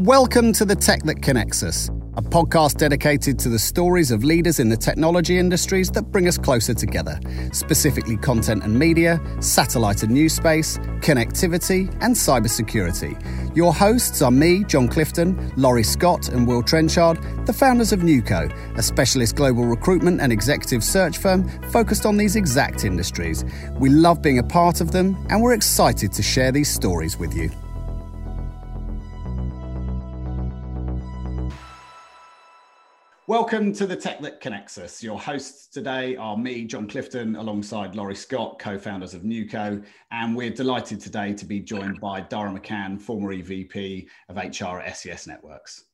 Welcome to The Tech That Connects Us, a podcast dedicated to the stories of leaders in the technology industries that bring us closer together, specifically content and media, satellite and NewSpace, connectivity, and cybersecurity. Your hosts are me, John Clifton, Laurie Scott, and Will Trenchard, the founders of Nuco, a specialist global recruitment and executive search firm focused on these exact industries. We love being a part of them, and we're excited to share these stories with you. Welcome to the Tech That Connects Us. Your hosts today are me, John Clifton, alongside Laurie Scott, co founders of Nuco. And we're delighted today to be joined by Dara McCann, former EVP of HR at SES Networks.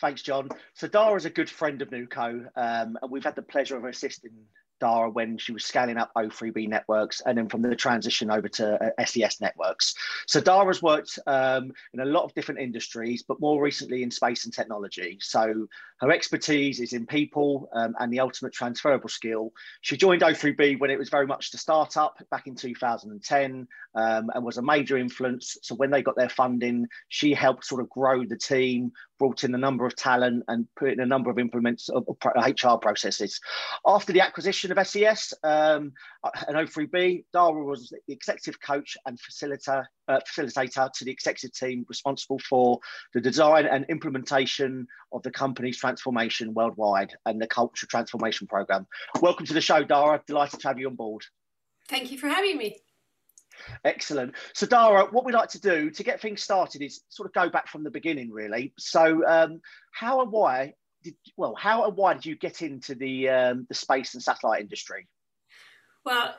Thanks, John. So Dara is a good friend of Nuco, um, and we've had the pleasure of assisting Dara when she was scaling up O3B networks and then from the transition over to uh, SES networks. So Dara's worked um, in a lot of different industries, but more recently in space and technology. So her expertise is in people um, and the ultimate transferable skill. She joined O3B when it was very much the startup back in 2010 um, and was a major influence. So when they got their funding, she helped sort of grow the team, brought in a number of talent and put in a number of implements of HR processes. After the acquisition of SES um, and O3B, Dara was the executive coach and facilitator, uh, facilitator to the executive team responsible for the design and implementation of the company's transformation worldwide and the culture transformation program. Welcome to the show, Dara. Delighted to have you on board. Thank you for having me. Excellent. So, Dara, what we'd like to do to get things started is sort of go back from the beginning, really. So, um, how and why did well, how and why did you get into the um, the space and satellite industry? Well,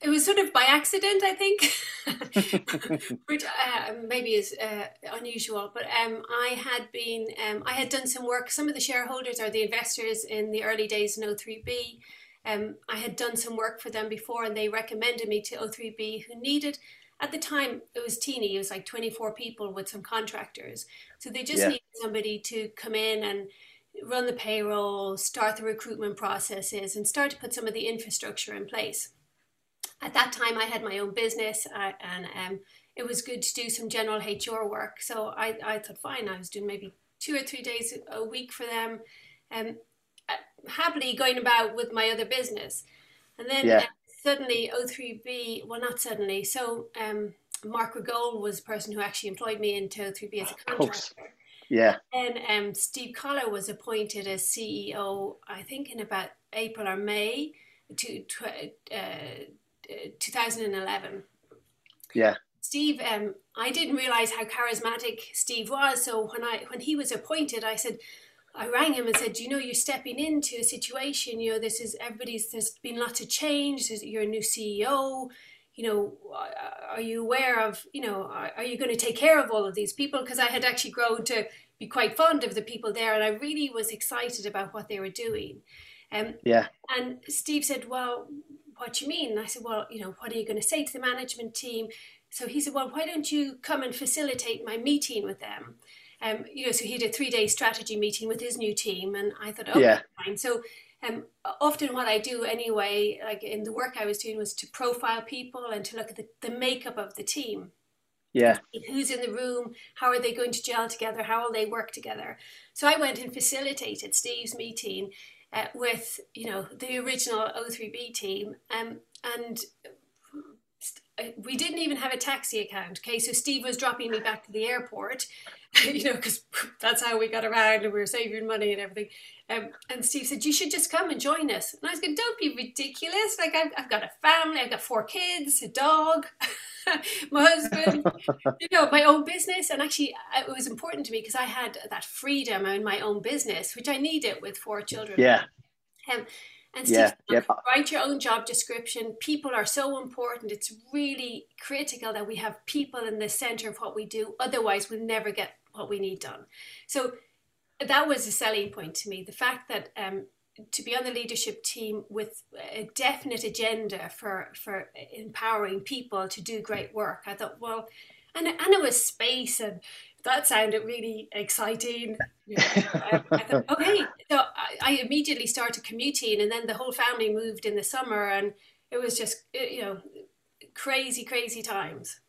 it was sort of by accident, I think, which uh, maybe is uh, unusual. But um, I had been, um, I had done some work. Some of the shareholders or the investors in the early days in O3B um, I had done some work for them before and they recommended me to O3B who needed, at the time, it was teeny, it was like 24 people with some contractors. So they just yeah. needed somebody to come in and run the payroll, start the recruitment processes, and start to put some of the infrastructure in place. At that time, I had my own business uh, and um, it was good to do some general HR work. So I, I thought, fine, I was doing maybe two or three days a week for them. Um, happily going about with my other business. And then yeah. uh, suddenly O3B, well, not suddenly. So um, Mark Rigolle was the person who actually employed me into O3B as a contractor. Yeah. And um, Steve Collar was appointed as CEO, I think, in about April or May to, uh, uh 2011. Yeah. Steve, um, I didn't realize how charismatic Steve was. So when I when he was appointed, I said, I rang him and said, you know, you're stepping into a situation, you know, this is everybody's, there's been lots of change. There's, you're a new CEO. You know, are you aware of, you know, are, are you going to take care of all of these people? Because I had actually grown to be quite fond of the people there and I really was excited about what they were doing. Um, yeah. And Steve said, well, what do you mean? And I said, well, you know, what are you going to say to the management team? So he said, well, why don't you come and facilitate my meeting with them? Um, you know, so he had a three day strategy meeting with his new team, and I thought, oh, yeah. fine. So um, often what I do anyway, like in the work I was doing, was to profile people and to look at the, the makeup of the team. Yeah. Who's in the room? How are they going to gel together? How will they work together? So I went and facilitated Steve's meeting uh, with, you know, the original O3B team, um, and we didn't even have a taxi account. Okay, so Steve was dropping me back to the airport, you know, because that's how we got around and we were saving money and everything. Um, and Steve said, You should just come and join us. And I was going, Don't be ridiculous. Like, I've, I've got a family, I've got four kids, a dog, my husband, you know, my own business. And actually, it was important to me because I had that freedom in my own business, which I needed with four children. Yeah. Um, and Steve, yeah, yep. write your own job description. People are so important. It's really critical that we have people in the center of what we do. Otherwise, we'll never get what we need done. So that was a selling point to me. The fact that um, to be on the leadership team with a definite agenda for for empowering people to do great work. I thought, well, and and it was space and that sounded really exciting. I, I thought, okay, so I, I, immediately started commuting, and then the whole family moved in the summer, and it was just you know crazy, crazy times.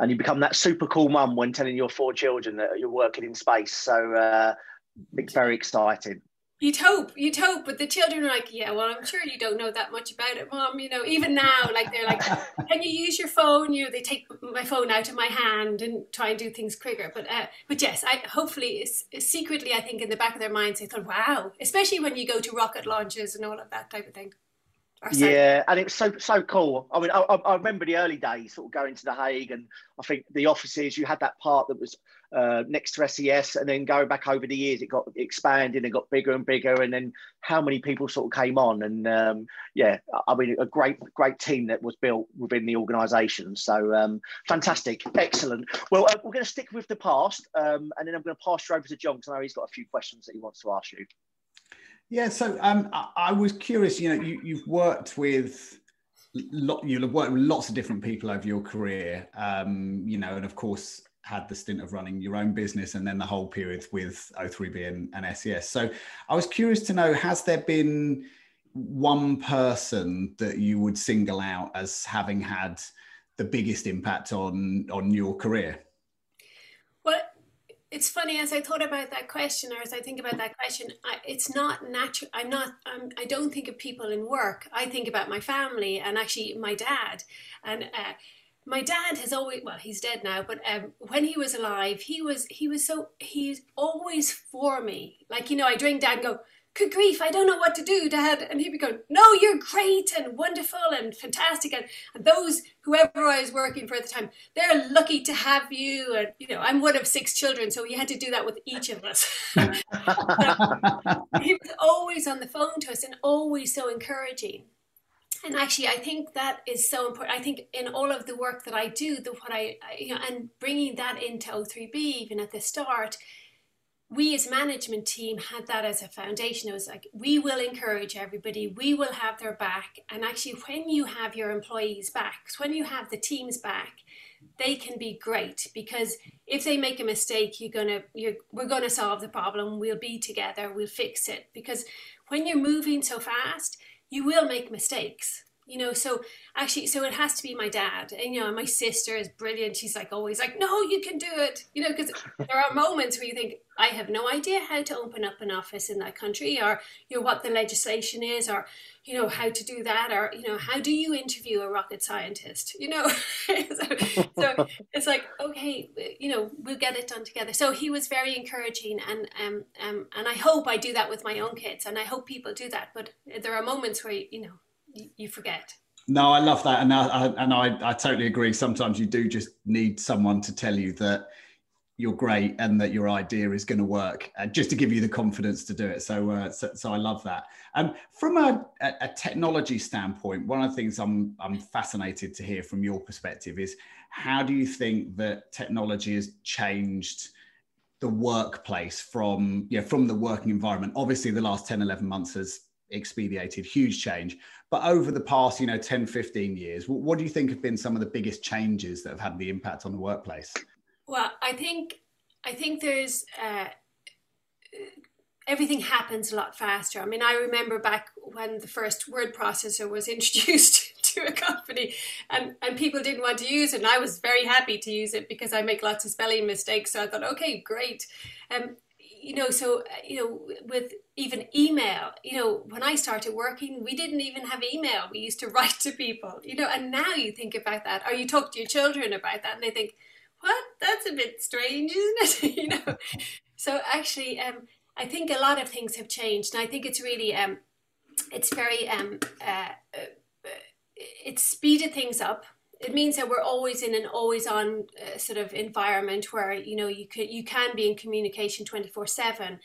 And you become that super cool mum when telling your four children that you're working in space. So uh, it's very exciting. You'd hope, you'd hope, but the children are like, yeah, well, I'm sure you don't know that much about it, mom. You know, even now, like they're like, can you use your phone? You know, they take my phone out of my hand and try and do things quicker. But, uh, but yes, I hopefully, secretly, I think in the back of their minds, they thought, wow, especially when you go to rocket launches and all of that type of thing. Yeah, and it was so so cool. I mean, I, I, remember the early days, sort of going to the Hague, and I think the offices. You had that part that was uh, next to SES, and then going back over the years, it got expanded and got bigger and bigger. And then how many people sort of came on, and um, yeah, I mean, a great great team that was built within the organisation. So um, fantastic, excellent. Well, uh, we're going to stick with the past, um, and then I'm going to pass you over to John because I know he's got a few questions that he wants to ask you. Yeah, so um, I, I, was curious. You know, you, you've worked with lot, you'll have worked with lots of different people over your career. Um, you know, and of course had the stint of running your own business and then the whole period with O3B and, and SES. So I was curious to know: has there been one person that you would single out as having had the biggest impact on on your career? It's funny as I thought about that question, or as I think about that question, I, it's not natural. I'm not. I'm, I don't think of people in work. I think about my family and actually my dad. And uh, my dad has always. Well, he's dead now, but um, when he was alive, he was he was so he's always for me. Like you know, I drink dad and go good grief, I don't know what to do, Dad. And he'd be going, no, you're great and wonderful and fantastic. And, and those, whoever I was working for at the time, they're lucky to have you. And, you know, I'm one of six children, so he had to do that with each of us. he was always on the phone to us and always so encouraging. And actually, I think that is so important. I think in all of the work that I do, the what I, you know, and bringing that into O3B even at the start, we as management team had that as a foundation. It was like, we will encourage everybody, we will have their back. And actually, when you have your employees back, when you have the teams back, they can be great because if they make a mistake, you're gonna, you're, we're gonna solve the problem. We'll be together. We'll fix it. Because when you're moving so fast, you will make mistakes you know so actually so it has to be my dad. And you know my sister is brilliant. She's like always like no you can do it you know because there are moments where you think i have no idea how to open up an office in that country or you know what the legislation is or you know how to do that or you know how do you interview a rocket scientist? You know? So, so, it's like okay you know we'll get it done together. So he was very encouraging and um, um and i hope i do that with my own kids and i hope people do that. But there are moments where you know you forget. No, I love that, and I, and I, I totally agree. Sometimes you do just need someone to tell you that you're great and that your idea is going to work, uh, just to give you the confidence to do it. So, uh, so, so, I love that. Um, from a, a, technology standpoint, one of the things I'm I'm fascinated to hear from your perspective is how do you think that technology has changed the workplace from yeah from the working environment? Obviously, the last 10, 11 months has expedited huge change. But over the past you know 10 15 years what do you think have been some of the biggest changes that have had the impact on the workplace? Well i think i think there's uh, everything happens a lot faster. I mean i remember back when the first word processor was introduced to a company and, and people didn't want to use it and i was very happy to use it because i make lots of spelling mistakes. So i thought okay great. Um, you know, so, uh, you know, with even email, you know, when I started working, we didn't even have email. We used to write to people, you know, and now you think about that, or you talk to your children about that, and they think, what? That's a bit strange, isn't it? you know, so actually, um, I think a lot of things have changed, and I think it's really, um, it's very, um, uh, uh, it's speeded things up it means that we're always in an always on uh, sort of environment where you know you can you can be in communication 24 7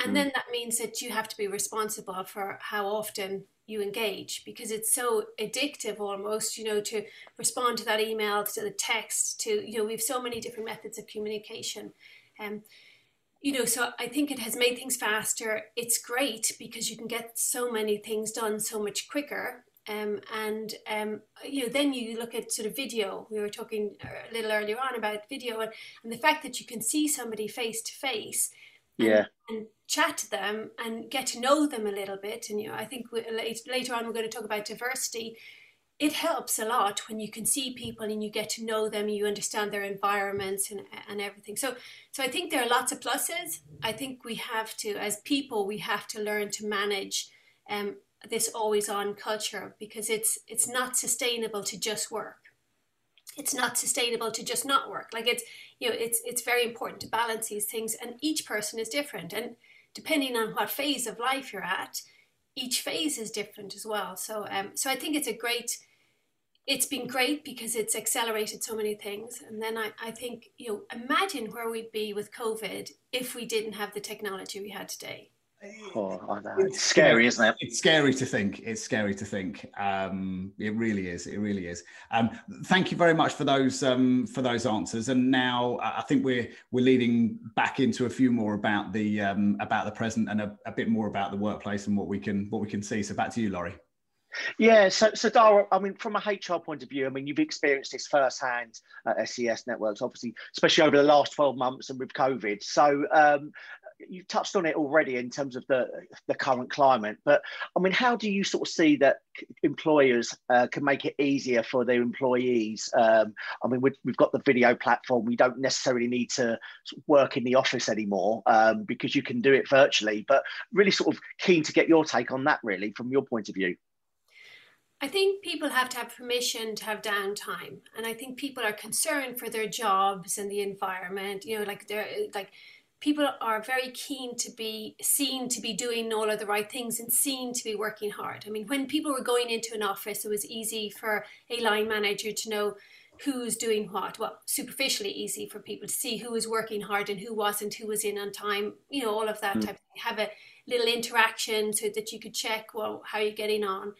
and mm. then that means that you have to be responsible for how often you engage because it's so addictive almost you know to respond to that email to the text to you know we have so many different methods of communication. Um, you know so i think it has made things faster. It's great because you can get so many things done so much quicker um, and um, you know, then you look at sort of video. We were talking a little earlier on about video and, and the fact that you can see somebody face to face, yeah, and chat to them and get to know them a little bit. And you know, I think we, later on we're going to talk about diversity. it helps a lot when you can see people and you get to know them you understand their environments and, and everything so so i think there are lots of pluses i think we have to as people we have to learn to manage um, this always on culture because it's it's not sustainable to just work it's not sustainable to just not work like it's you know it's it's very important to balance these things and each person is different and depending on what phase of life you're at each phase is different as well. So, um, so I think it's a great. It's been great because it's accelerated so many things. And then I, I think, you know, imagine where we'd be with COVID if we didn't have the technology we had today. Oh, It's scary, isn't it? It's scary to think. It's scary to think. Um, it really is. It really is. Um, thank you very much for those um, for those answers. And now I think we're we're leading back into a few more about the um, about the present and a, a, bit more about the workplace and what we can what we can see. So back to you, Laurie. Yeah, so so Dara, I mean, from a HR point of view, I mean, you've experienced this firsthand at SES Networks, obviously, especially over the last twelve months and with COVID. So, um, you touched on it already in terms of the the current climate, but I mean, how do you sort of see that employers uh, can make it easier for their employees? Um, I mean, we've, we've got the video platform. We don't necessarily need to work in the office anymore um, because you can do it virtually. But really, sort of keen to get your take on that, really, from your point of view. I think people have to have permission to have downtime, and I think people are concerned for their jobs and the environment. You know, like they're like people are very keen to be seen to be doing all of the right things and seen to be working hard. I mean, when people were going into an office, it was easy for a line manager to know who's doing what. Well, superficially easy for people to see who was working hard and who wasn't, who was in on time, you know, all of that mm. type of thing. Have a little interaction so that you could check, well, how you're getting on.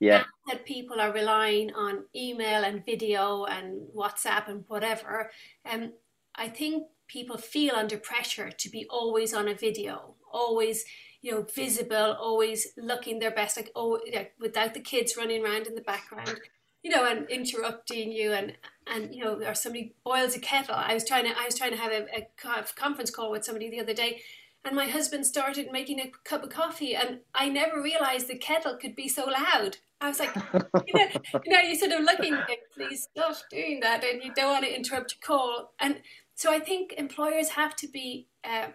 Yeah. Now that people are relying on email and video and WhatsApp and whatever, um, I think people feel under pressure to be always on a video, always you know visible, always looking their best, like oh, yeah, without the kids running around in the background, you know, and interrupting you, and and you know, or somebody boils a kettle. I was trying to I was trying to have a, a conference call with somebody the other day. And my husband started making a cup of coffee, and I never realized the kettle could be so loud. I was like, you know, you know, you're sort of looking at please stop doing that, and you don't want to interrupt your call. And so I think employers have to be, uh,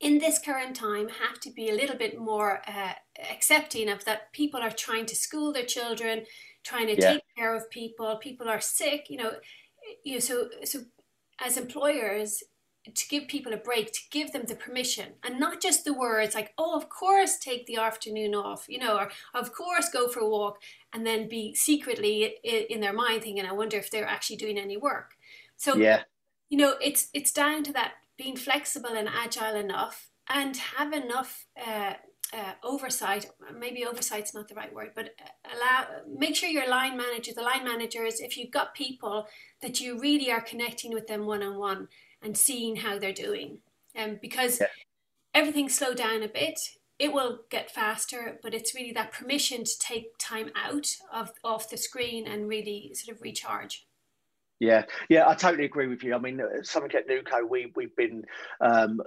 in this current time, have to be a little bit more uh, accepting of that people are trying to school their children, trying to yeah. take care of people. People are sick, you know. You know, so so as employers, to give people a break, to give them the permission, and not just the words like, "Oh, of course, take the afternoon off," you know, or "Of course, go for a walk," and then be secretly in their mind thinking, "I wonder if they're actually doing any work." So yeah you know, it's it's down to that being flexible and agile enough and have enough uh, uh, oversight. Maybe oversight's not the right word, but allow make sure your line manager, the line managers, if you've got people that you really are connecting with them one on one and seeing how they're doing, and um, because yeah. everything's slowed down a bit. It will get faster, but it's really that permission to take time out of off the screen and really sort of recharge. Yeah, yeah, I totally agree with you. I mean, uh, something at Nuco, we we've been um,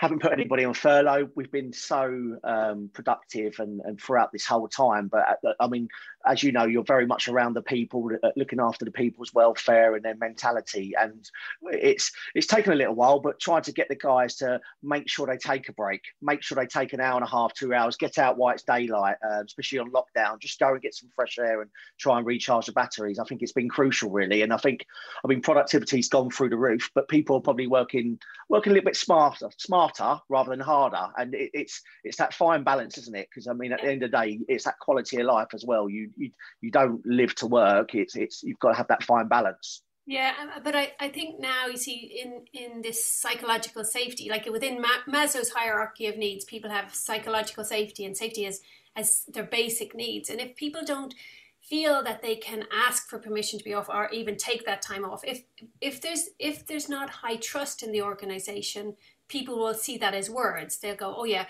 haven't put anybody on furlough. We've been so um, productive and, and throughout this whole time. But uh, I mean, as you know, you're very much around the people, uh, looking after the people's welfare and their mentality. And it's it's taken a little while, but trying to get the guys to make sure they take a break, make sure they take an hour and a half, two hours, get out while it's daylight, uh, especially on lockdown. Just go and get some fresh air and try and recharge the batteries. I think it's been crucial, really. And I think, I mean, productivity's gone through the roof, but people are probably working working a little bit smarter, smarter rather than harder. And it, it's it's that fine balance, isn't it? Because I mean, at the end of the day, it's that quality of life as well. You you you don't live to work. It's it's you've got to have that fine balance. Yeah, but I, I think now you see in in this psychological safety, like within Maslow's hierarchy of needs, people have psychological safety, and safety as as their basic needs. And if people don't feel that they can ask for permission to be off or even take that time off if if there's if there's not high trust in the organization people will see that as words. They'll go, "Oh yeah,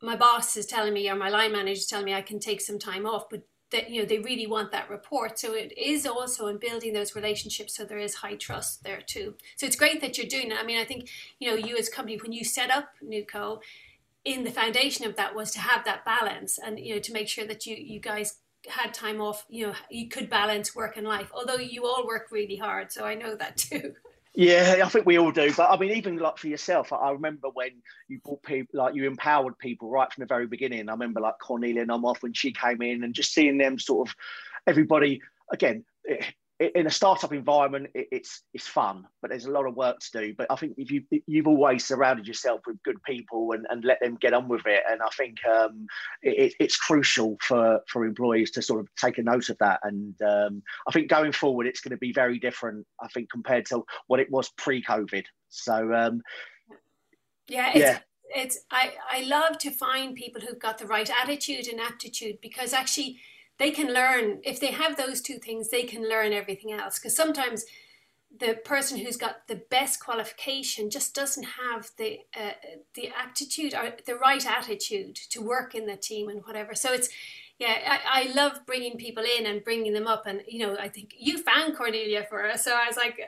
my boss is telling me, or my line manager is telling me I can take some time off," but that you know they really want that report. So it is also in building those relationships, so there is high trust there too. So it's great that you're doing that. I mean, I think you know you as company when you set up Nuco, in the foundation of that was to have that balance and you know to make sure that you you guys had time off, you know, you could balance work and life. Although you all work really hard, so I know that too. Yeah, I think we all do. But I mean, even like for yourself, I remember when you brought people, like you empowered people right from the very beginning. I remember like Cornelia Nomoff when she came in and just seeing them sort of everybody again eh, in a startup environment, it's it's fun, but there's a lot of work to do. But I think if you you've always surrounded yourself with good people and, and let them get on with it, and I think um, it, it's crucial for for employees to sort of take a note of that. And um, I think going forward, it's going to be very different. I think compared to what it was pre-COVID. So um, yeah, it's, yeah. It's I I love to find people who've got the right attitude and aptitude because actually they can learn if they have those two things they can learn everything else. Because sometimes the person who's got the best qualification just doesn't have the uh, the attitude or the right attitude to work in the team and whatever. So it's yeah I, I love bringing people in and bringing them up. And you know i think you found cornelia for us. So i was like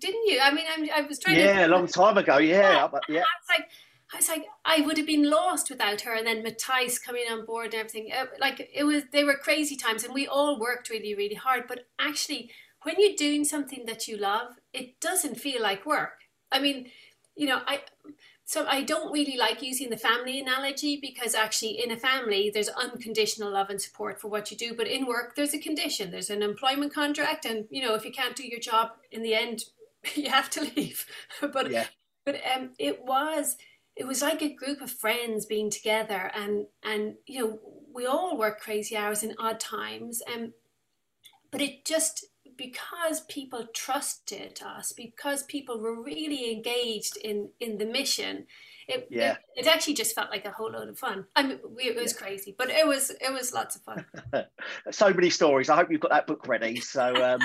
didn't you? I mean I'm, i was trying yeah, to a long time ago. Yeah yeah, yeah. i was like I was like, I would have been lost without her. And then Matthias coming on board and everything. Uh, like it was, they were crazy times, and we all worked really, really hard. But actually, when you're doing something that you love, it doesn't feel like work. I mean, you know, I so I don't really like using the family analogy because actually in a family there's unconditional love and support for what you do, but in work there's a condition. There's an employment contract, and you know if you can't do your job in the end, you have to leave. but yeah. but um, it was it was like a group of friends being together and and you know we all work crazy hours in odd times and um, but it just because people trusted us because people were really engaged in in the mission it, yeah. it, it actually just felt like a whole load of fun. I mean, it was yeah. crazy, but it was it was lots of fun. so many stories. I hope you've got that book ready. So um,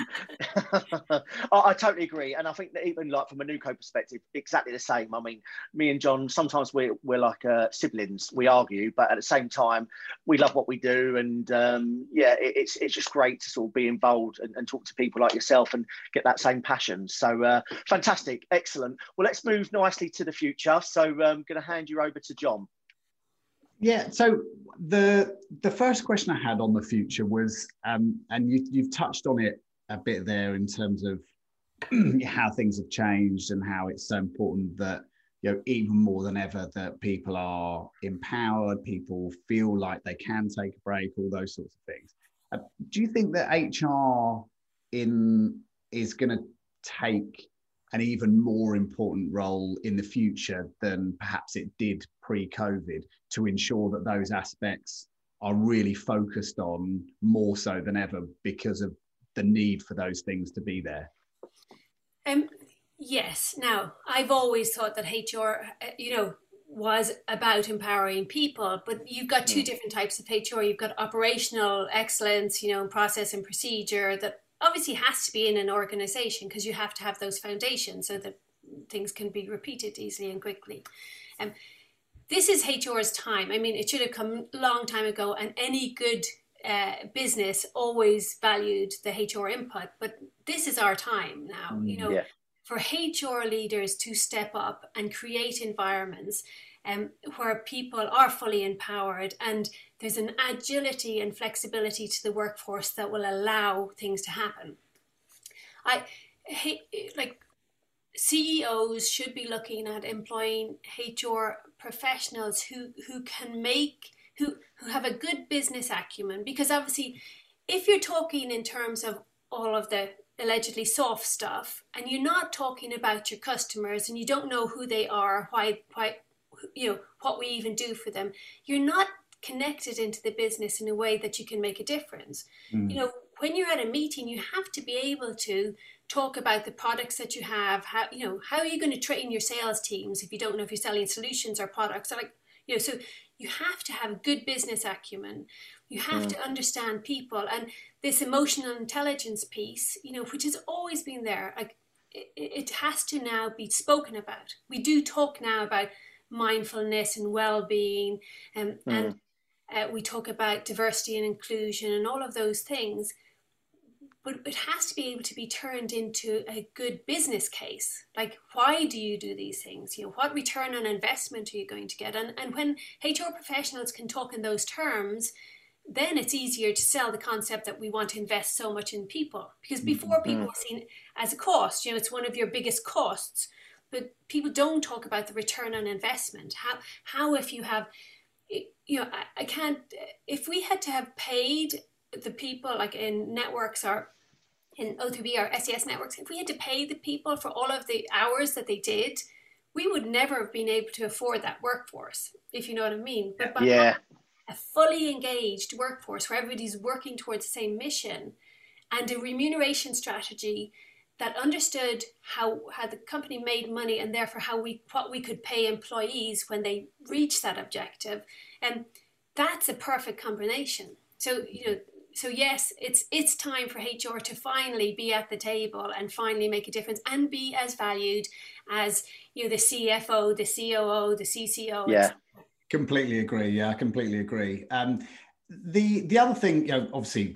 I, I, totally agree, and I think that even like from a Nuco perspective, exactly the same. I mean, me and John sometimes we're we're like uh, siblings. We argue, but at the same time, we love what we do, and um, yeah, it, it's it's just great to sort of be involved and, and, talk to people like yourself and get that same passion. So uh, fantastic, excellent. Well, let's move nicely to the future. So. Uh, um, going to hand you over to John. Yeah. So the the first question I had on the future was, um, and you, you've touched on it a bit there in terms of how things have changed and how it's so important that you know even more than ever that people are empowered, people feel like they can take a break, all those sorts of things. Uh, do you think that HR in is going to take an even more important role in the future than perhaps it did pre COVID to ensure that those aspects are really focused on more so than ever because of the need for those things to be there? Um, yes. Now, I've always thought that HR, you know, was about empowering people, but you've got two mm. different types of HR. You've got operational excellence, you know, process and procedure that obviously has to be in an organization because you have to have those foundations so that things can be repeated easily and quickly. Um, this is HR's time. I mean, it should have come a long time ago, and any good uh, business always valued the HR input. But this is our time now. Mm, you know, yeah. for HR leaders to step up and create environments um, where people are fully empowered and there's an agility and flexibility to the workforce that will allow things to happen. I like CEOs should be looking at employing HR professionals who who can make who who have a good business acumen because obviously if you're talking in terms of all of the allegedly soft stuff and you're not talking about your customers and you don't know who they are why why you know what we even do for them you're not connected into the business in a way that you can make a difference. Mm. you know when you're at a meeting you have to be able to talk about the products that you have how you know how are you going to train your sales teams if you don't know if you're selling solutions or products? Or like you know so you have to have good business acumen. You have mm. to understand people. And this emotional intelligence piece you know which has always been there like it, it has to now be spoken about. We do talk now about mindfulness and well-being um, mm. and uh, we talk about diversity and inclusion and all of those things but it has to be able to be turned into a good business case like why do you do these things you know what return on investment are you going to get and, and when hr professionals can talk in those terms then it's easier to sell the concept that we want to invest so much in people because before mm-hmm. people were seen as a cost you know it's one of your biggest costs but people don't talk about the return on investment. How how if you have you know I, I can't if we had to have paid the people like in networks or in O3B or SES networks if we had to pay the people for all of the hours that they did we would never have been able to afford that workforce if you know what i mean. But by yeah. a fully engaged workforce where everybody's working towards the same mission and a remuneration strategy that understood how, how the company made money and therefore how we what we could pay employees when they reach that objective and that's a perfect combination so you know so yes it's it's time for hr to finally be at the table and finally make a difference and be as valued as you know the cfo the coo the cco yeah Completely agree. Yeah, I completely agree. Um, the the other thing, you know, obviously,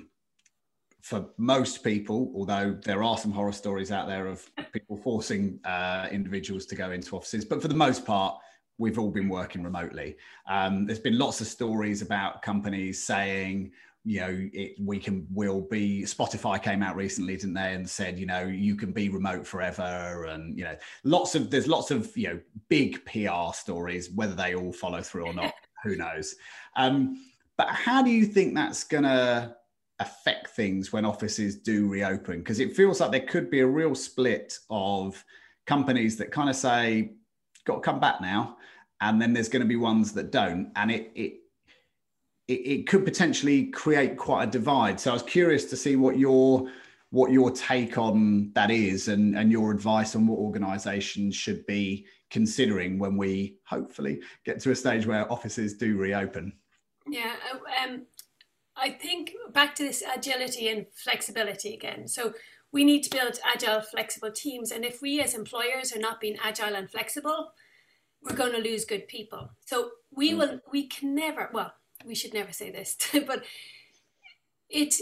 for most people, although there are some horror stories out there of people forcing uh, individuals to go into offices, but for the most part, we've all been working remotely. Um, there's been lots of stories about companies saying, you know it, we can will be spotify came out recently didn't they and said you know you can be remote forever and you know lots of there's lots of you know big pr stories whether they all follow through or not who knows um, but how do you think that's going to affect things when offices do reopen because it feels like there could be a real split of companies that kind of say got to come back now and then there's going to be ones that don't and it, it it, it could potentially create quite a divide. So I was curious to see what your what your take on that is and, and your advice on what organizations should be considering when we hopefully get to a stage where offices do reopen. Yeah, uh, um, I think back to this agility and flexibility again. So we need to build agile, flexible teams. And if we as employers are not being agile and flexible, we're going to lose good people. So we mm. will, we can never, well, we should never say this, but it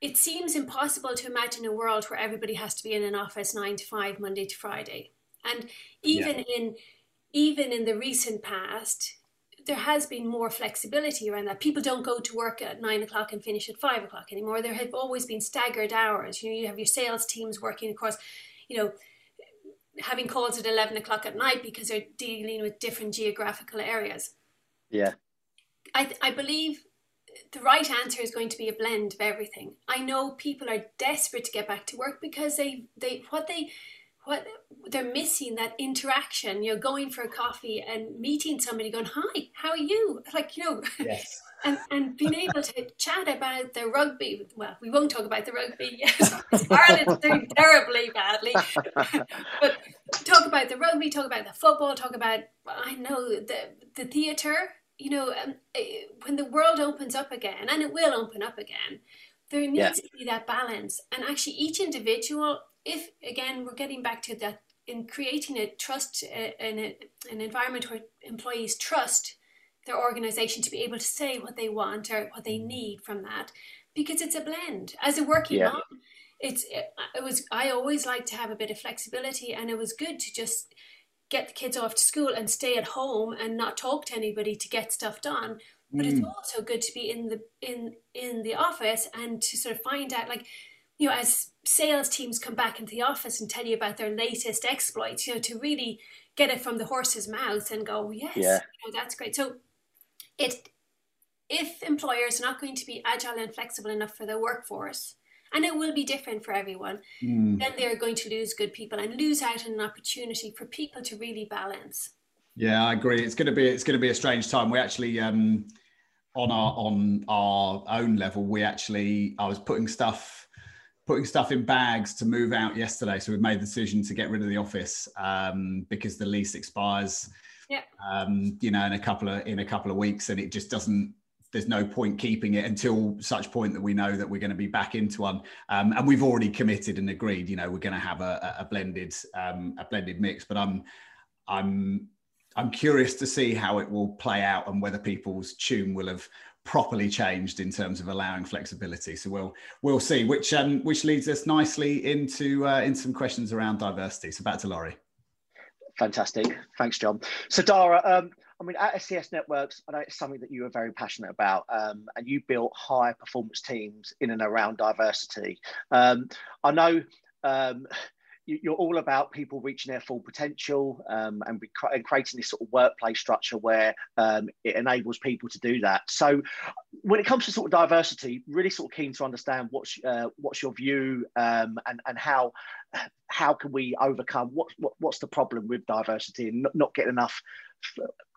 it seems impossible to imagine a world where everybody has to be in an office nine to five, Monday to Friday. And even yeah. in even in the recent past, there has been more flexibility around that. People don't go to work at nine o'clock and finish at five o'clock anymore. There have always been staggered hours. You know, you have your sales teams working across, you know, having calls at eleven o'clock at night because they're dealing with different geographical areas. Yeah. I, I believe the right answer is going to be a blend of everything. I know people are desperate to get back to work because they, they what they what they're missing that interaction, you know, going for a coffee and meeting somebody going, Hi, how are you? Like, you know, yes. and, and being able to chat about the rugby. Well, we won't talk about the rugby. Yes. Ireland's doing terribly badly. but talk about the rugby, talk about the football, talk about I know the the theatre you know, um, eh, when the world opens up again, and it will open up again, there needs yeah. to be that balance. And actually, each individual, if again, we're getting back to that in creating a trust in a, an environment where employees trust their organization to be able to say what they want or what they need from that, because it's a blend. As a working yeah. mom, it's it, it was I always like to have a bit of flexibility, and it was good to just get the kids off to school and stay at home and not talk to anybody to get stuff done but mm. it's also good to be in the in in the office and to sort of find out like you know as sales teams come back into the office and tell you about their latest exploits you know to really get it from the horse's mouth and go yes yeah. you know, that's great so it if employers are not going to be agile and flexible enough for their workforce and it will be different for everyone, mm. then they're going to lose good people and lose out on an opportunity for people to really balance. Yeah, I agree. It's going to be it's going to be a strange time. We actually um, on our on our own level, we actually I was putting stuff putting stuff in bags to move out yesterday. So we've made the decision to get rid of the office um, because the lease expires. Yeah. Um, you know, in a couple of in a couple of weeks, and it just doesn't there's no point keeping it until such point that we know that we're going to be back into one. Um, and we've already committed and agreed, you know, we're going to have a, a blended um, a blended mix. But I'm I'm I'm curious to see how it will play out and whether people's tune will have properly changed in terms of allowing flexibility. So we'll we'll see, which um, which leads us nicely into uh, into some questions around diversity. So back to Laurie. Fantastic, thanks, John. So Dara, um, I mean, at SES Networks, I know it's something that you are very passionate about, um, and you built high performance teams in and around diversity. Um, I know um, you're all about people reaching their full potential um, and, and, creating this sort of workplace structure where um, it enables people to do that. So, when it comes to sort of diversity, really sort of keen to understand what's uh, what's your view um, and and how how can we overcome what, what what's the problem with diversity and not, getting enough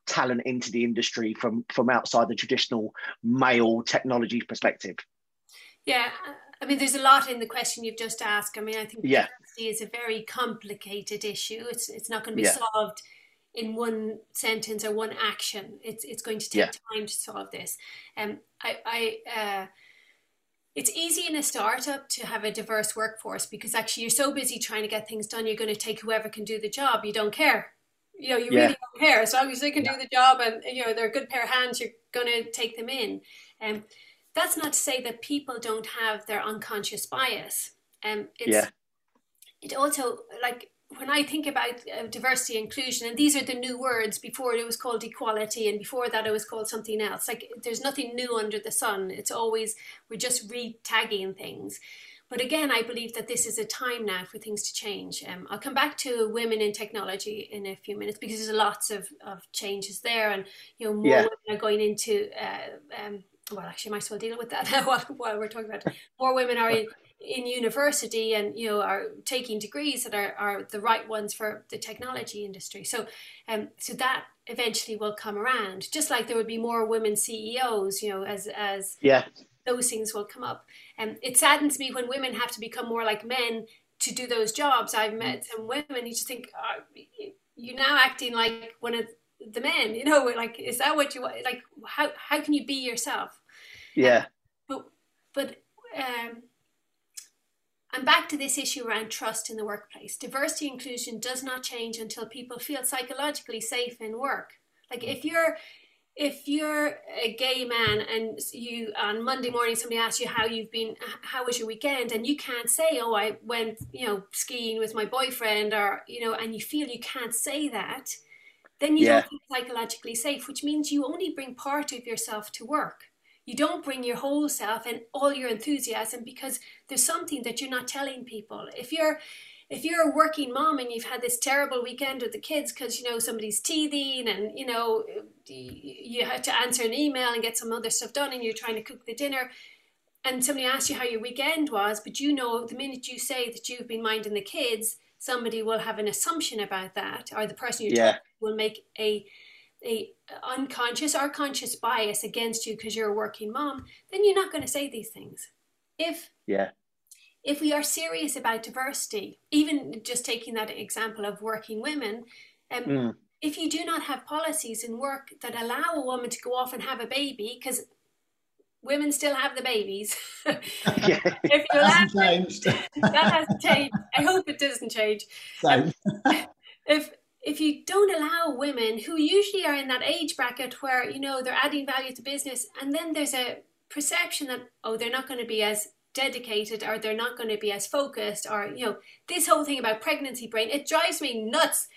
talent into the industry from from outside the traditional male technology perspective. Yeah, I mean, there's a lot in the question you've just asked. I mean, I think yeah. is a very complicated issue. It's it's not going to be yeah. solved in one sentence or one action. It's it's going to take yeah. time to solve this. Um, I I. Uh, it's easy in a startup to have a diverse workforce because actually you're so busy trying to get things done you're going to take whoever can do the job you don't care you know you yeah. really don't care as long as they can yeah. do the job and you know they're a good pair of hands you're going to take them in um, that's not to say that people don't have their unconscious bias. Um, it's, yeah. It also like when I think about uh, diversity inclusion, and these are the new words. Before it was called equality, and before that it was called something else. Like there's nothing new under the sun. It's always we're just re-tagging things. But again, I believe that this is a time now for things to change. Um, I'll come back to women in technology in a few minutes because there's lots of, of changes there, and you know more yeah. women are going into uh, um, well, actually, I might as well deal with that while, while we're talking about more women are in, in university and you know are taking degrees that are, are the right ones for the technology industry. So, um, so that eventually will come around. Just like there would be more women CEOs, you know, as as yeah, those things will come up. And um, it saddens me when women have to become more like men to do those jobs. I've met some women who just think oh, you're now acting like one of the men. You know, like is that what you want? Like how how can you be yourself? Yeah. Um, but but um, I'm back to this issue around trust in the workplace. Diversity inclusion does not change until people feel psychologically safe in work. Like if you're if you're a gay man and you on Monday morning somebody asks you how you've been how was your weekend and you can't say oh I went you know skiing with my boyfriend or you know and you feel you can't say that then you yeah. don't feel psychologically safe which means you only bring part of yourself to work you don't bring your whole self and all your enthusiasm because there's something that you're not telling people. If you're if you're a working mom and you've had this terrible weekend with the kids because you know somebody's teething and you know you had to answer an email and get some other stuff done and you're trying to cook the dinner and somebody asks you how your weekend was but you know the minute you say that you've been minding the kids somebody will have an assumption about that or the person you're yeah. talking will make a a unconscious or conscious bias against you because you're a working mom, then you're not going to say these things. If yeah, if we are serious about diversity, even just taking that example of working women, um, mm. if you do not have policies in work that allow a woman to go off and have a baby, because women still have the babies. yeah. if you that hasn't changed. that hasn't changed. I hope it doesn't change. Um, if if you don't allow women who usually are in that age bracket where you know they're adding value to business and then there's a perception that oh they're not going to be as dedicated or they're not going to be as focused or you know this whole thing about pregnancy brain it drives me nuts.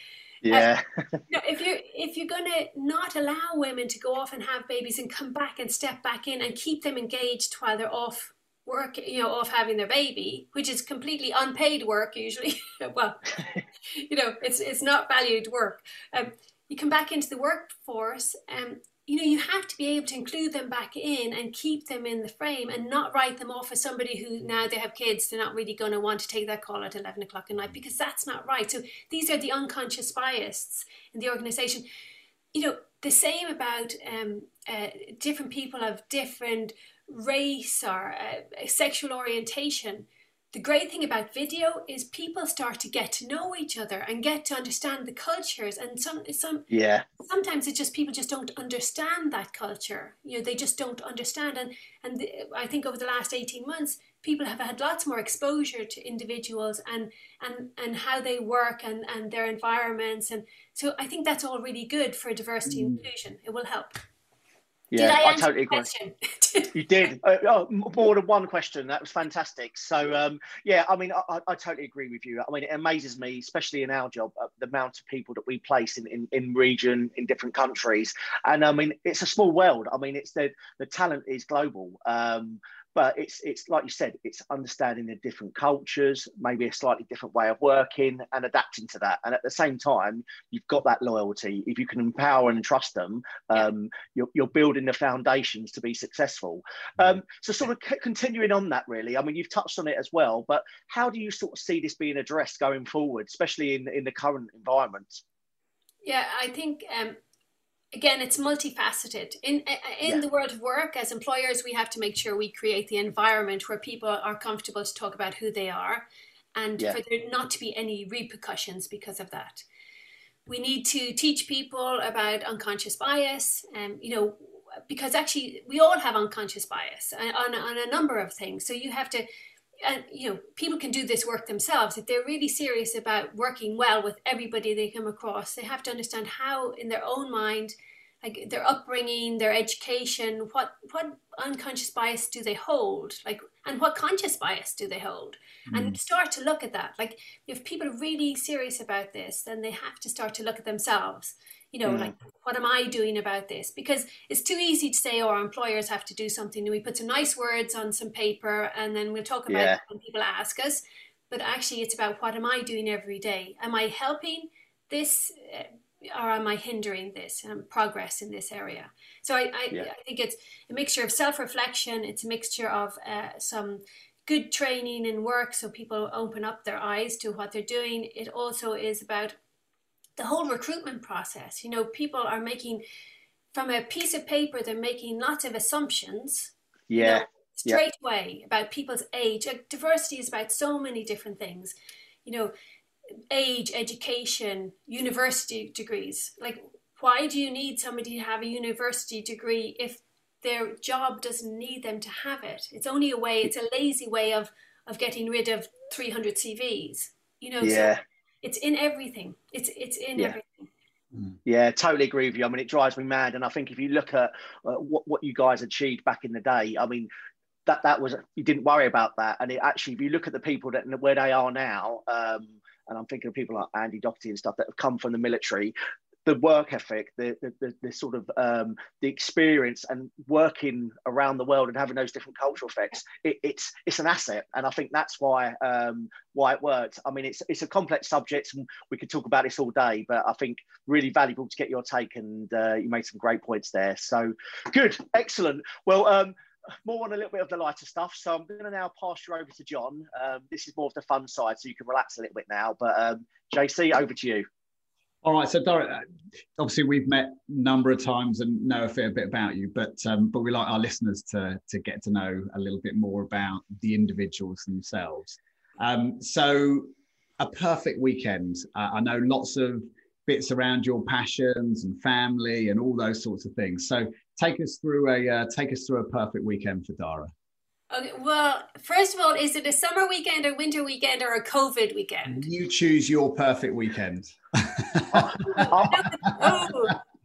Uh, yeah. you know, if you're if you're going to not allow women to go off and have babies and come back and step back in and keep them engaged while they're off work, you know, off having their baby, which is completely unpaid work usually. well, you know, it's it's not valued work. Um, you come back into the workforce, and um, you know, you have to be able to include them back in and keep them in the frame, and not write them off as somebody who now they have kids, they're not really going to want to take that call at eleven o'clock at night because that's not right. So these are the unconscious biases in the organisation. You know, the same about um, uh, different people have different race or uh, sexual orientation. The great thing about video is people start to get to know each other and get to understand the cultures. And some, some, yeah, sometimes it's just people just don't understand that culture. You know, they just don't understand. And and the, I think over the last eighteen months, people have had lots more exposure to individuals and and and how they work and and their environments. And so I think that's all really good for diversity mm. and inclusion. It will help. Yeah, did I, I totally agree. you did. Uh, oh, more than one question. That was fantastic. So, um, yeah, I mean, I, I, totally agree with you. I mean, it amazes me, especially in our job, uh, the amount of people that we place in, in, in region, in different countries. And I mean, it's a small world. I mean, it's the, the talent is global. Um, but it's it's like you said it's understanding the different cultures maybe a slightly different way of working and adapting to that. And at the same time you've got that loyalty. If you can empower and trust them um, you're, you're, building the foundations to be successful. Um, so sort of c- continuing on that really i mean you've touched on it as well but how do you sort of see this being addressed going forward especially in in the current environment? Yeah i think um, again it's multifaceted in uh, uh, in yeah. the world of work as employers we have to make sure we create the environment where people are comfortable to talk about who they are and yeah. for there not to be any repercussions because of that we need to teach people about unconscious bias and you know because actually we all have unconscious bias uh, on, on a number of things so you have to and you know people can do this work themselves. If they're really serious about working well with everybody they come across they have to understand how in their own mind like their upbringing their education what what unconscious bias do they hold? Like and what conscious bias do they hold? Mm. and start to look at that. Like if people are really serious about this then they have to start to look at themselves you know, mm. like what am I doing about this? Because it's too easy to say, oh, our employers have to do something. And we put some nice words on some paper and then we'll talk about yeah. it when people ask us. But actually, it's about what am I doing every day? Am I helping this uh, or am I hindering this um, progress in this area? So I, I, yeah. I think it's a mixture of self reflection, it's a mixture of uh, some good training and work so people open up their eyes to what they're doing. It also is about the whole recruitment process. You know, people are making from a piece of paper, they're making lots of assumptions. Yeah. You know, straight yeah. away about people's age. Like, diversity is about so many different things. You know, age, education, university degrees. Like, why do you need somebody to have a university degree if their job doesn't need them to have it? It's only a way. It's a lazy way of of getting rid of 300 CVs. You know. Yeah. So it's in everything. It's it's in yeah. everything. Mm. Yeah, totally agree with you. I mean, it drives me mad. And I think if you look at uh, what, what you guys achieved back in the day, I mean, that that was you didn't worry about that. And it actually, if you look at the people that where they are now, um, and I'm thinking of people like Andy Doherty and stuff that have come from the military, the work ethic, the the, the, the sort of um, the experience and working around the world and having those different cultural effects, it, it's it's an asset, and I think that's why um, why it works. I mean, it's it's a complex subject, and we could talk about this all day, but I think really valuable to get your take, and uh, you made some great points there. So good, excellent. Well. Um, more on a little bit of the lighter stuff. So I'm going to now pass you over to John. Um, this is more of the fun side, so you can relax a little bit now. But um, JC, over to you. All right, so Dorrit, obviously we've met a number of times and know a fair bit about you, but um, but we like our listeners to to get to know a little bit more about the individuals themselves. Um, so, a perfect weekend. Uh, I know lots of bits around your passions and family and all those sorts of things. So, take us through a uh, take us through a perfect weekend for Dara. Okay, well, first of all, is it a summer weekend, a winter weekend, or a COVID weekend? You choose your perfect weekend. oh.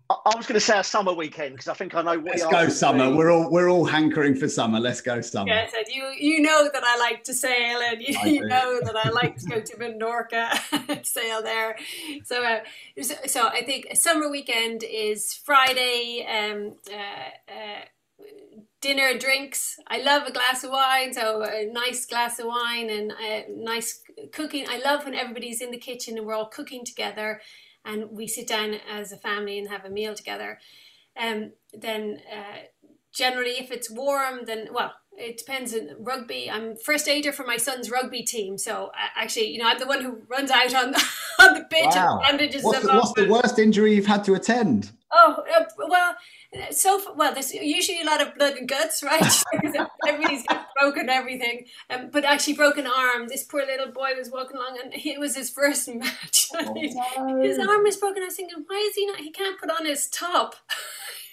I was going to say a summer weekend because I think I know what. Let's go summer. We're all we're all hankering for summer. Let's go summer. Yes, and you you know that I like to sail, and you, you know that I like to go to Menorca and sail there. So, uh, so I think a summer weekend is Friday. Um, uh, uh, dinner drinks. I love a glass of wine so a nice glass of wine and a nice cooking. I love when everybody's in the kitchen and we're all cooking together and we sit down as a family and have a meal together. Um, then uh, generally if it's warm then well it depends on rugby. I'm first aider for my son's rugby team so uh, actually you know i'm the one who runs out on the, on the pitch wow. and bandages what's, the, what's the worst injury you've had to attend? Oh uh, well so well there's usually a lot of blood and guts right? Everybody's got broken everything. Um, but actually broken arm. This poor little boy was walking along and it was his first match. Oh, no. his arm was broken. I was thinking why is he not he can't put on his top.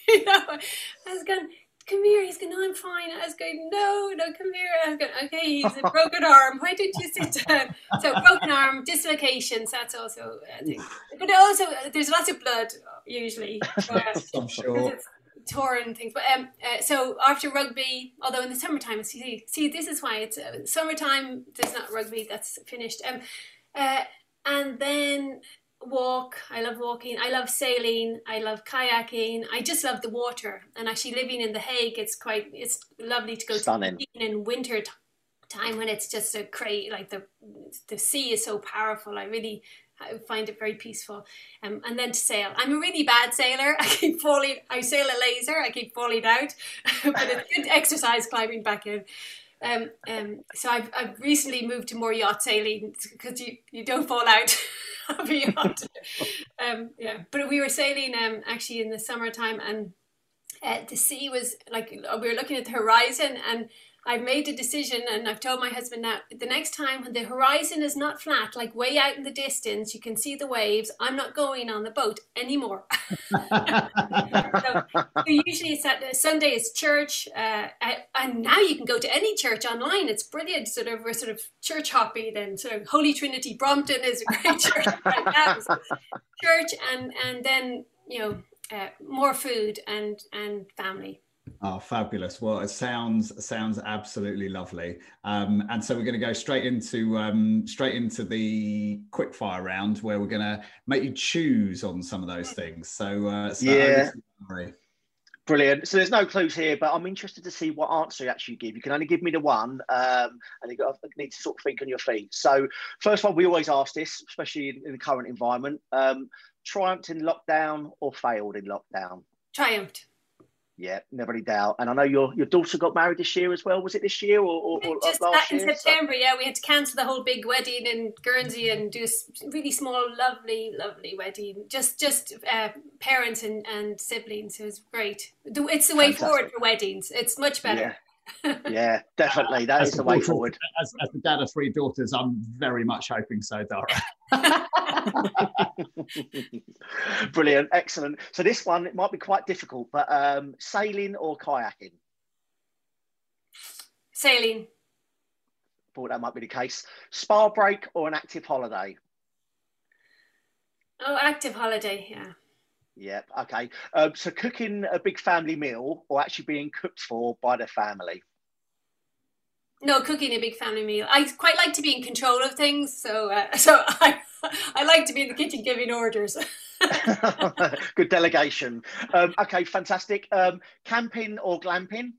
You know i was going come here. He's going, no, I'm fine. I was going, no, no, come here. I was going, okay, he's a broken arm. Why didn't you sit down? So broken arm, dislocations, that's also a thing. But also, there's lots of blood, usually. I'm sure. tour and things. But um, uh, so after rugby, although in the summertime, see, see, this is why it's uh, summertime. There's not rugby that's finished. Um, uh, and then walk. I love walking. I love sailing. I love kayaking. I just love the water. And actually, living in the Hague, it's quite it's lovely to go Stunning. to in winter time when it's just a great like the the sea is so powerful. I really I find it very peaceful. Um, and then to sail. I'm a really bad sailor. I keep falling. I sail a laser. I keep falling out, but it's good exercise climbing back in. Um, um, so I've, I've recently moved to more yacht sailing because you, you don't fall out of a yacht. um, yeah, but we were sailing um, actually in the summertime and uh, the sea was like we were looking at the horizon and I've made a decision and I've told my husband now the next time when the horizon is not flat, like way out in the distance, you can see the waves, I'm not going on the boat anymore. so, usually it's at Sunday is church, uh, and now you can go to any church online. It's brilliant. Sort of we're sort of church hopping then. of Holy Trinity Brompton is a great church right. So church and and then you know uh, more food and and family. Oh, fabulous! Well, it sounds sounds absolutely lovely. Um, and so we're going to go straight into um, straight into the quick fire round where we're going to make you choose on some of those things. So, uh, so yeah. Brilliant. So there's no clues here, but I'm interested to see what answer you actually give. You can only give me the one, um, and you got need to sort of think on your feet. So first one, we always ask this, especially in, in the current environment: um, triumphed in lockdown or failed in lockdown? Triumphed. Yeah, never any doubt. And I know your your daughter got married this year as well. Was it this year or, or, or just last in year? September? So... Yeah, we had to cancel the whole big wedding in Guernsey and do a really small, lovely, lovely wedding. Just just uh, parents and, and siblings. It was great. It's the way Fantastic. forward for weddings. It's much better. Yeah yeah, definitely. That as is the way forward. As, as, the dad of three daughters, I'm very much hoping so, Dara. Brilliant, excellent. So this one it might be quite difficult, but um, sailing or kayaking? Sailing. Thought that might be the case. Spa break or an active holiday? Oh, active holiday, yeah. Yep. Okay. Um, so cooking a big family meal or actually being cooked for by the family? No, cooking a big family meal. I quite like to be in control of things, so uh, so I I like to be in the kitchen giving orders. Good delegation. Um, okay, fantastic. Um, camping or glamping?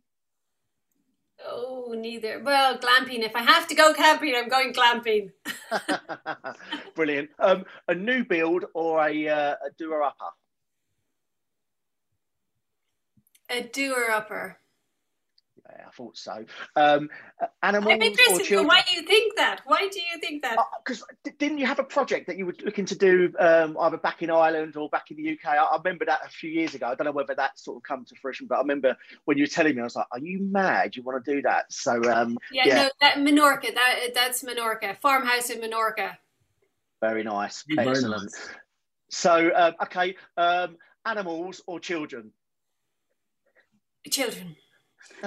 Oh, neither. Well, glamping. If I have to go camping, I'm going glamping. Brilliant. Um, a new build or a, uh, a doer upper? A doer upper. Yeah, I thought so. Um, animals I'm interested. Or children? Why do you think that? Why do you think that? Because uh, didn't you have a project that you were looking to do um, either back in Ireland or back in the UK? I, I, remember that a few years ago. I don't know whether that sort of come to fruition, but I remember when you were telling me, I was like, "Are you mad? You want to do that?" So um, yeah, yeah, no, that Menorca. That that's Menorca. Farmhouse in Menorca. Very nice. Very Excellent. Nice. So um, okay, um, animals or children? Children.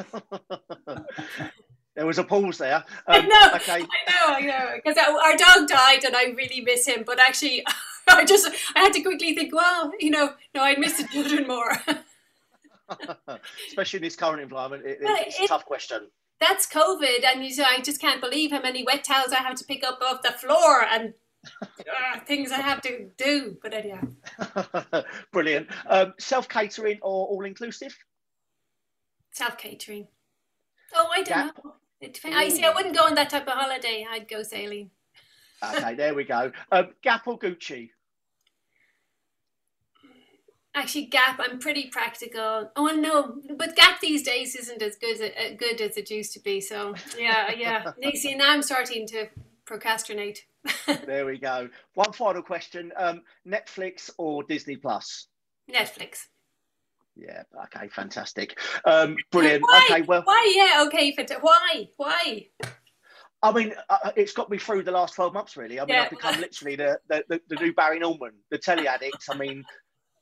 there was a pause there. Um, I know, okay. I know, I know. Because our dog died, and I really miss him. But actually, I just I had to quickly think. Well, you know, no, I'd miss the children more. Especially in this current environment, it, well, it's it, a tough question. That's COVID, and you say I just can't believe how many wet towels I have to pick up off the floor and uh, things I have to do. But anyhow, brilliant. Um, Self catering or all inclusive? Self catering. Oh, I don't know. It. I see. I wouldn't go on that type of holiday. I'd go sailing. okay, there we go. Um, Gap or Gucci? Actually, Gap. I'm pretty practical. Oh no, but Gap these days isn't as good as, uh, good as it used to be. So yeah, yeah. see, now I'm starting to procrastinate. there we go. One final question: um, Netflix or Disney Plus? Netflix. Yeah. Okay. Fantastic. Um, brilliant. Why? Okay. Well. Why? Yeah. Okay. Why? Why? I mean, uh, uh, it's got me through the last 12 months, really. I mean, yeah. I've become literally the, the, the, the, new Barry Norman, the telly addict. I mean,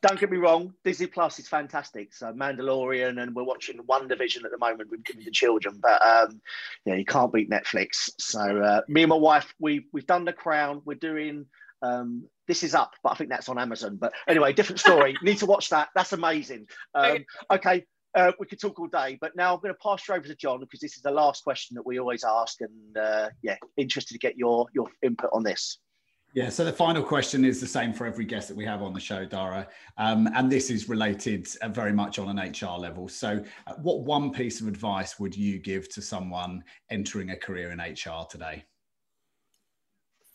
don't get me wrong, Disney Plus is fantastic. So Mandalorian, and we're watching WandaVision at the moment with, with the children. But um, yeah, you can't beat Netflix. So uh, me and my wife, we we've done The Crown. We're doing um, This Is Us, but I think that's on Amazon. But anyway, different story. Need to watch that. That's amazing. Um, okay, uh, we could talk all day, but now I'm going to pass you over to John because this is the last question that we always ask, and uh, yeah, interested to get your your input on this. Yeah, so the final question is the same for every guest that we have on the show, Dara. Um, and this is related uh, very much on an HR level. So, uh, what one piece of advice would you give to someone entering a career in HR today?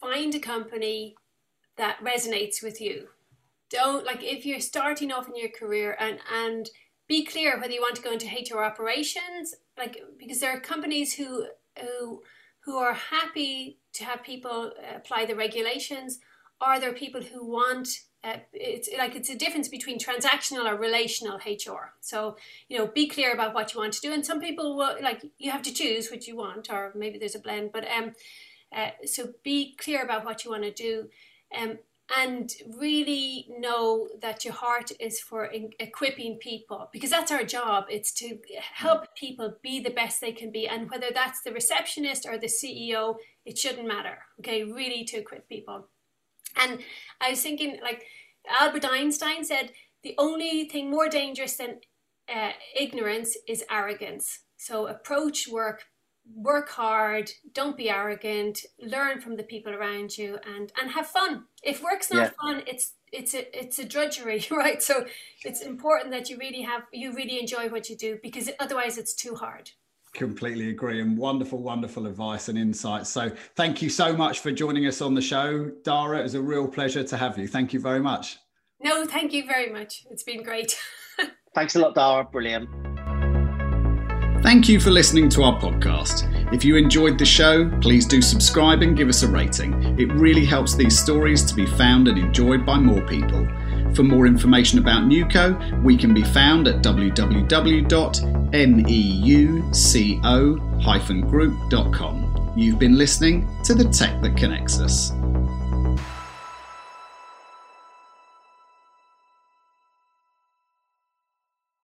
Find a company that resonates with you. Don't like if you're starting off in your career and and be clear whether you want to go into HR operations, like because there are companies who who who are happy to have people apply the regulations, Are there people who want uh, it's like it's a difference between transactional or relational HR. So you know, be clear about what you want to do, and some people will like you have to choose what you want, or maybe there's a blend. But um, uh, so be clear about what you want to do. Um, and really know that your heart is for in- equipping people because that's our job. It's to help people be the best they can be and whether that's the receptionist or the ceo it shouldn't matter okay? Really to equip people. And i was thinking like albert einstein said the only thing more dangerous than uh, ignorance is arrogance. So approach work work hard, don't be arrogant, learn from the people around you and and have fun. If work's not yeah. fun, it's it's a it's a drudgery, right? So it's important that you really have you really enjoy what you do because otherwise it's too hard. Completely agree and wonderful, wonderful advice and insights. So thank you so much for joining us on the show. Dara, it was a real pleasure to have you. Thank you very much. No, thank you very much. It's been great. Thanks a lot, Dara. Brilliant. Thank you for listening to our podcast. If you enjoyed the show, please do subscribe and give us a rating. It really helps these stories to be found and enjoyed by more people. For more information about NUCO, we can be found at www.neuco-group.com. You've been listening to The Tech That Connects Us.